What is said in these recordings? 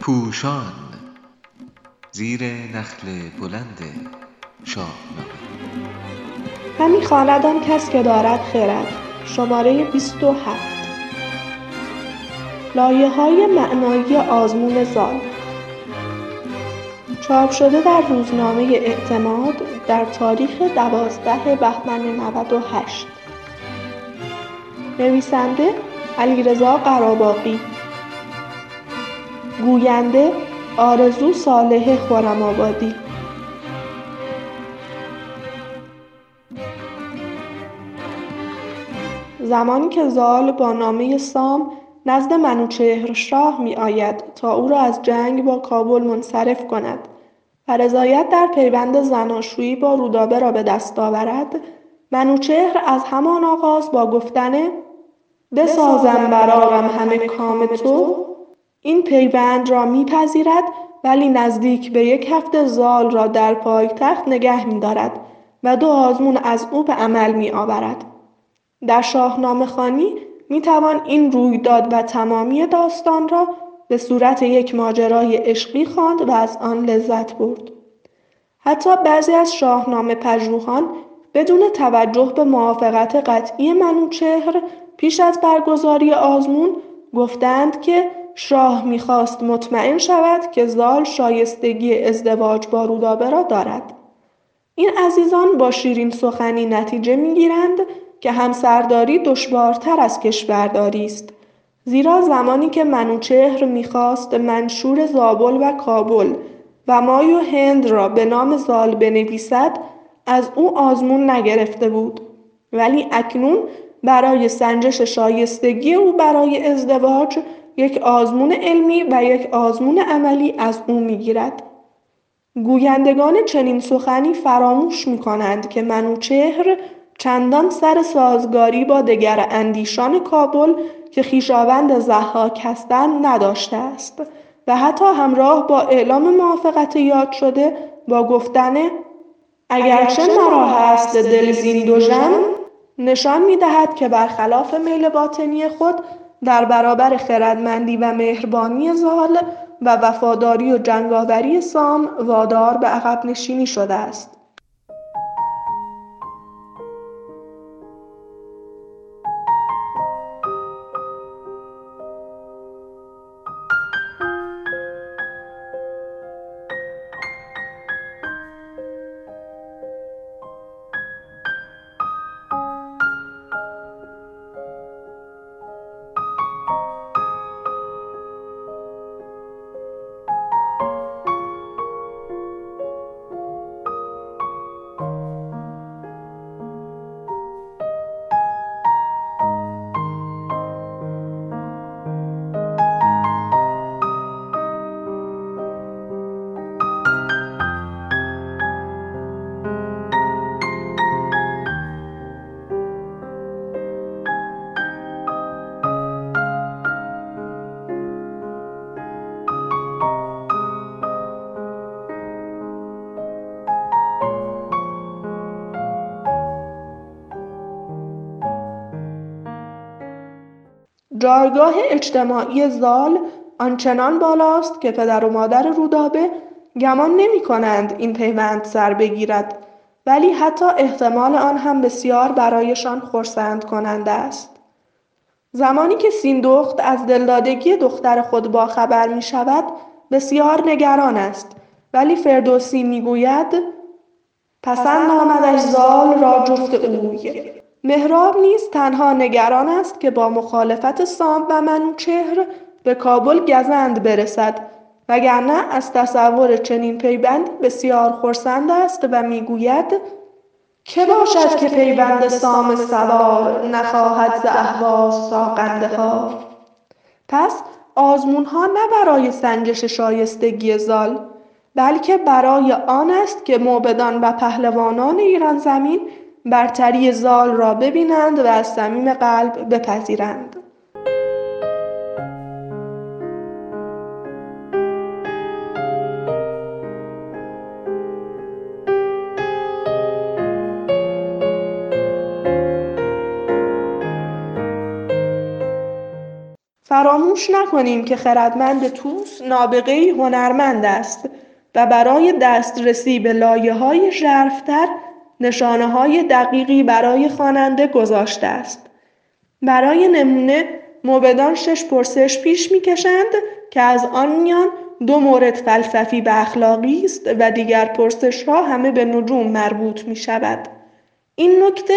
پوشان زیر نخل بلند شاهنامه همی خواند آن کس که دارد خرد. شماره 27 لایه های معنایی آزمون زال. چاپ شده در روزنامه اعتماد در تاریخ دوازده بهمن 98 نویسنده علیرضا قراباقی گوینده آرزو صالح خرم‌آبادی. زمانی که زال با نامه سام نزد منوچهر شاه می آید تا او را از جنگ با کابل منصرف کند و رضایت در پیوند زناشویی با رودابه را به دست آورد منوچهر از همان آغاز با گفتن بسازم براغم همه کام تو این پیوند را میپذیرد ولی نزدیک به یک هفته زال را در پایتخت نگه میدارد و دو آزمون از او به عمل می آورد. در شاهنامه خانی می توان این رویداد و تمامی داستان را به صورت یک ماجرای عشقی خواند و از آن لذت برد. حتی بعضی از شاهنامه پژوهان بدون توجه به موافقت قطعی منوچهر پیش از برگزاری آزمون گفتند که شاه می‌خواست مطمئن شود که زال شایستگی ازدواج با رودابه را دارد. این عزیزان با شیرین سخنی نتیجه می‌گیرند که همسرداری دشوارتر از کشورداری است زیرا زمانی که منوچهر می‌خواست منشور زابل و کابل و مای و هند را به نام زال بنویسد از او آزمون نگرفته بود. ولی اکنون برای سنجش شایستگی او برای ازدواج یک آزمون علمی و یک آزمون عملی از او می‌گیرد. گویندگان چنین سخنی فراموش می کنند که منوچهر چندان سر سازگاری با دگر اندیشان کابل که خیشاوند زحاک هستند نداشته است و حتی همراه با اعلام موافقت یاد شده با گفتن اگرچه مرا هست دل زین دو نشان می دهد که برخلاف میل باطنی خود در برابر خردمندی و مهربانی زال و وفاداری و جنگاوری سام وادار به عقب نشینی شده است. جایگاه اجتماعی زال آنچنان بالاست که پدر و مادر رودابه گمان نمی کنند این پیوند سر بگیرد ولی حتی احتمال آن هم بسیار برایشان خرسند کننده است. زمانی که سیندخت از دلدادگی دختر خود باخبر می شود بسیار نگران است ولی فردوسی می گوید پسند آمدش زال را جفت اوی مهراب نیز تنها نگران است که با مخالفت سام و منوچهر به کابل گزند برسد وگرنه از تصور چنین پیوندی بسیار خرسند است و می‌گوید که باشد که پیوند سام سوار نخواهد ز اهواز تا قندهار پس آزمون ها نه برای سنجش شایستگی زال بلکه برای آن است که موبدان و پهلوانان ایران زمین برتری زال را ببینند و از صمیم قلب بپذیرند. فراموش نکنیم که خردمند توس نابغهای هنرمند است و برای دسترسی به لایه های نشانه های دقیقی برای خواننده گذاشته است. برای نمونه موبدان شش پرسش پیش می‌کشند که از آن میان دو مورد فلسفی و اخلاقی است و دیگر پرسش ها همه به نجوم مربوط می شود. این نکته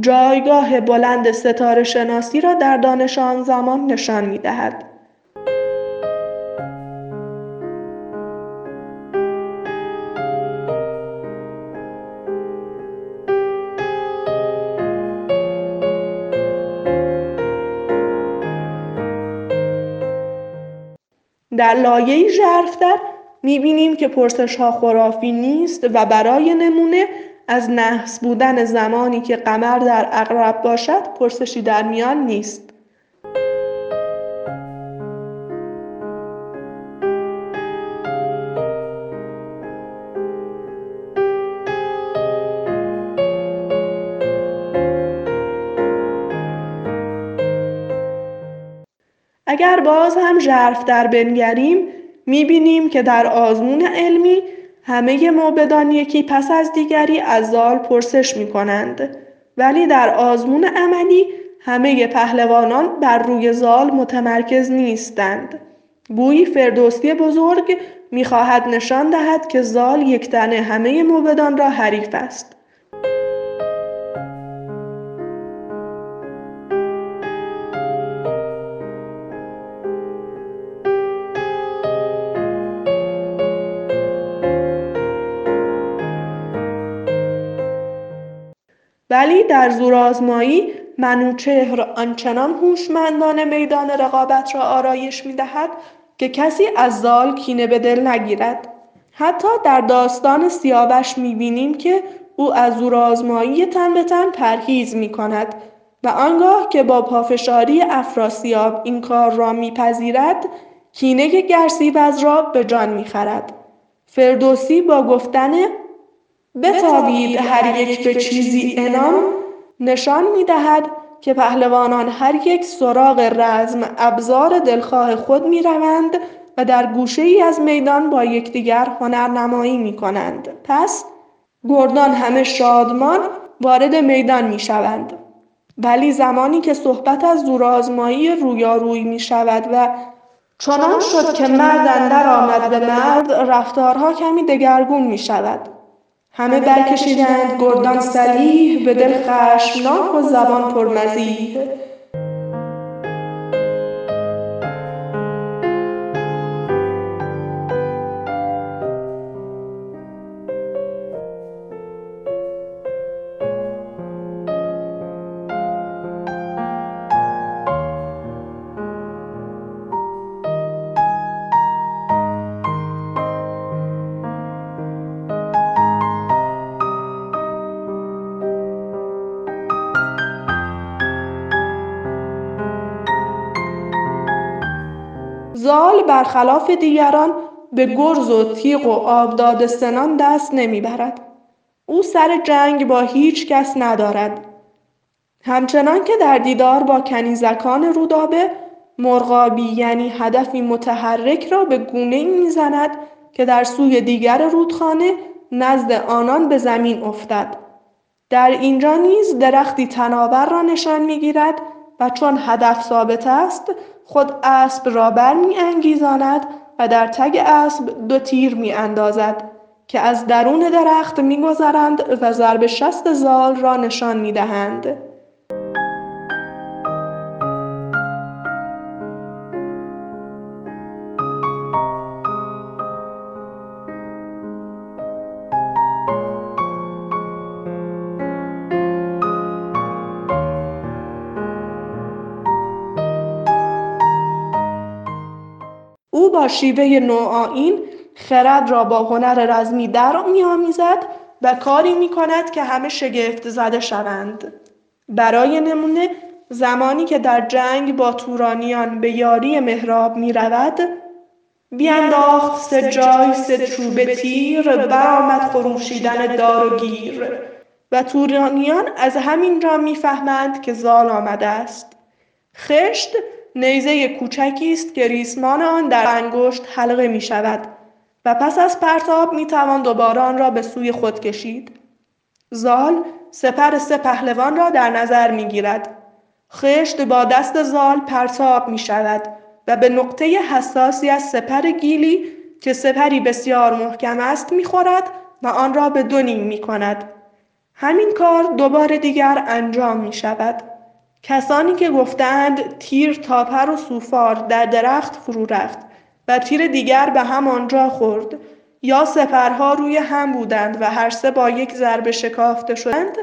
جایگاه بلند ستاره شناسی را در دانش آن زمان نشان می دهد. در لایه ژرفتر می‌بینیم که پرسش ها خرافی نیست و برای نمونه از نحس بودن زمانی که قمر در اقرب باشد پرسشی در میان نیست. اگر باز هم در بنگریم می‌بینیم که در آزمون علمی همه موبدان یکی پس از دیگری از زال پرسش می کنند ولی در آزمون عملی همه پهلوانان بر روی زال متمرکز نیستند. گویی فردوسی بزرگ می‌خواهد نشان دهد که زال یک تنه همه موبدان را حریف است. ولی در زورآزمایی منوچهر آنچنان هوشمندانه میدان رقابت را آرایش می‌دهد که کسی از زال کینه به دل نگیرد. حتی در داستان سیاوش می‌بینیم که او از زورآزمایی تن به تن پرهیز می کند و آنگاه که با پافشاری افراسیاب این کار را میپذیرد کینه گرسیوز را به جان می‌خرد. فردوسی با گفتن بتابید هر یک به چیزی انام نشان می‌دهد که پهلوانان هر یک سراغ رزم ابزار دلخواه خود می روند و در گوشه ای از میدان با یکدیگر هنرنمایی می کنند. پس گردان همه شادمان وارد میدان می شوند. ولی زمانی که صحبت از زورآزمایی رویاروی می شود و چنان شد که مرد اندر آمد به مرد رفتارها کمی دگرگون می شود. همه برکشیدند گردان سلیح به دل خشمناک و زبان پرمزیح. زال برخلاف دیگران به گرز و تیغ و آبداد سنان دست نمی‌برد. او سر جنگ با هیچ کس ندارد. همچنان که در دیدار با کنیزکان رودابه مرغابی یعنی هدفی متحرک را به گونه می‌زند که در سوی دیگر رودخانه نزد آنان به زمین افتد. در اینجا نیز درختی تناور را نشان می‌گیرد و چون هدف ثابت است خود اسب را انگیزاند و در تگ اسب دو تیر اندازد که از درون درخت میگذرند و ضرب شست زال را نشان می‌دهند. با شیوه نوآیین خرد را با هنر رزمی در میآمیزد و کاری می کند که همه شگفت زده شوند. برای نمونه زمانی که در جنگ با تورانیان به یاری مهراب می رود بیانداخت سه جای سه چوب تیر برآمد خروشیدن دار و گیر. و تورانیان از همین را می‌فهمند که زال آمده است. خشت نیزه کوچکی است که ریسمان آن در انگشت حلقه می شود و پس از پرتاب می توان دوباره آن را به سوی خود کشید. زال سپر سه پهلوان را در نظر می گیرد. خشت با دست زال پرتاب می شود و به نقطه حساسی از سپر گیلی که سپری بسیار محکم است می خورد و آن را به دو نیم می کند. همین کار دوباره دیگر انجام می شود. کسانی که گفتند تیر تاپر و سوفار در درخت فرو رفت و تیر دیگر به همانجا خورد یا سپرها روی هم بودند و هر سه با یک ضربه شکافته شدند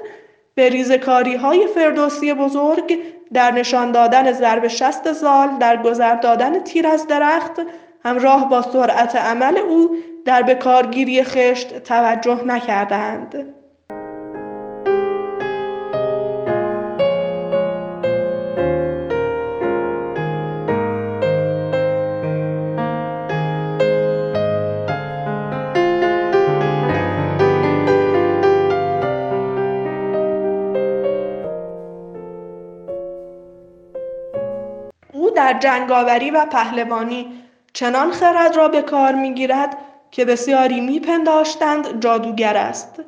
به ریزکاری های فردوسی بزرگ در نشان دادن ضرب شست زال در گذر دادن تیر از درخت همراه با سرعت عمل او در بکارگیری خشت توجه نکردند. جنگاوری و پهلوانی چنان خرد را به کار می‌گیرد که بسیاری میپنداشتند جادوگر است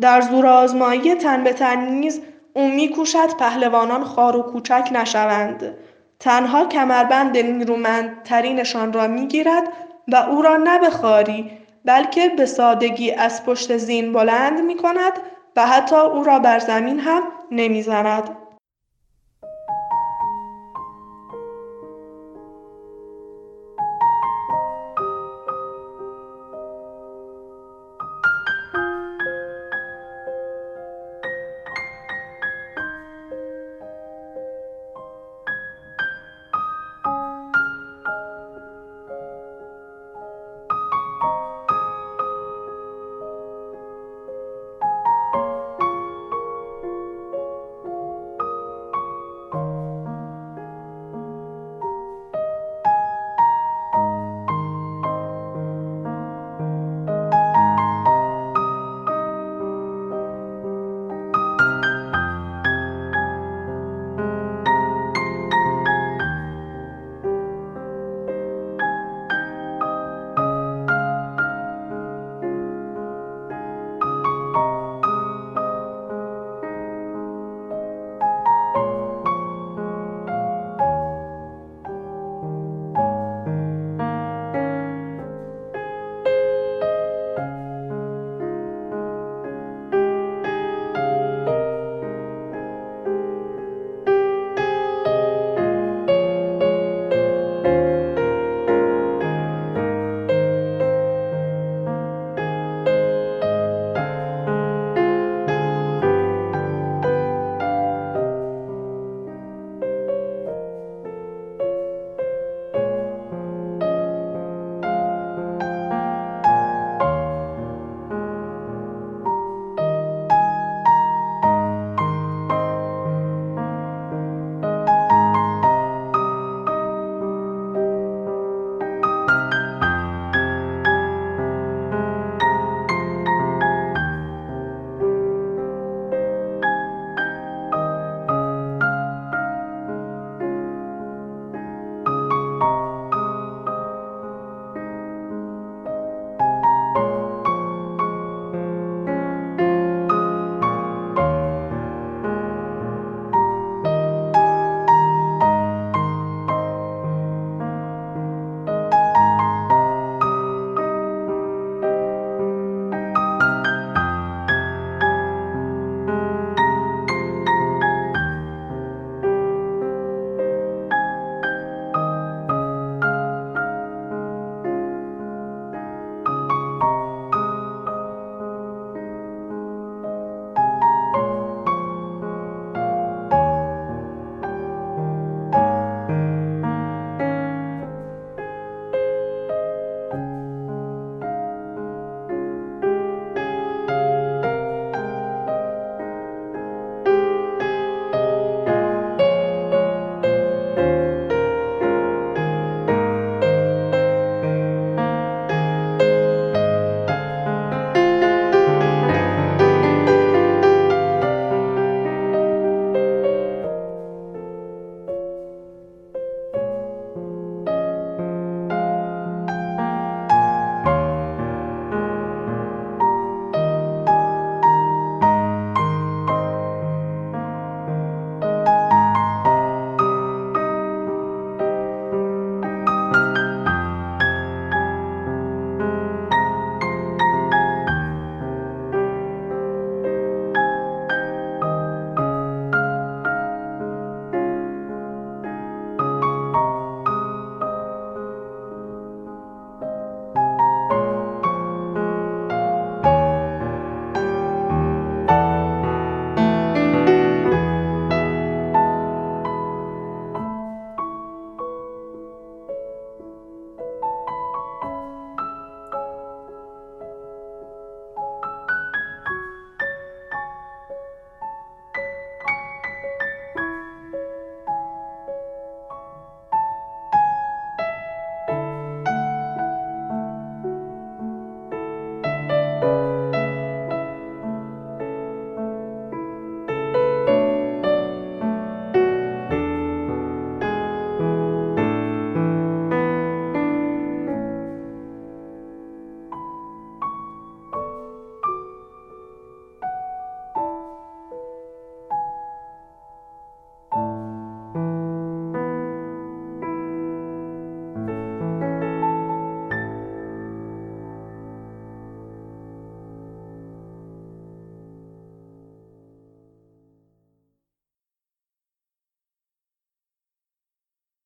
در زور آزمایی تن به تن نیز او میکوشد پهلوانان خار و کوچک نشوند تنها کمربند نیرومندترینشان را می‌گیرد و او را نه به خاری بلکه به سادگی از پشت زین بلند می کند و حتی او را بر زمین هم نمی‌زند.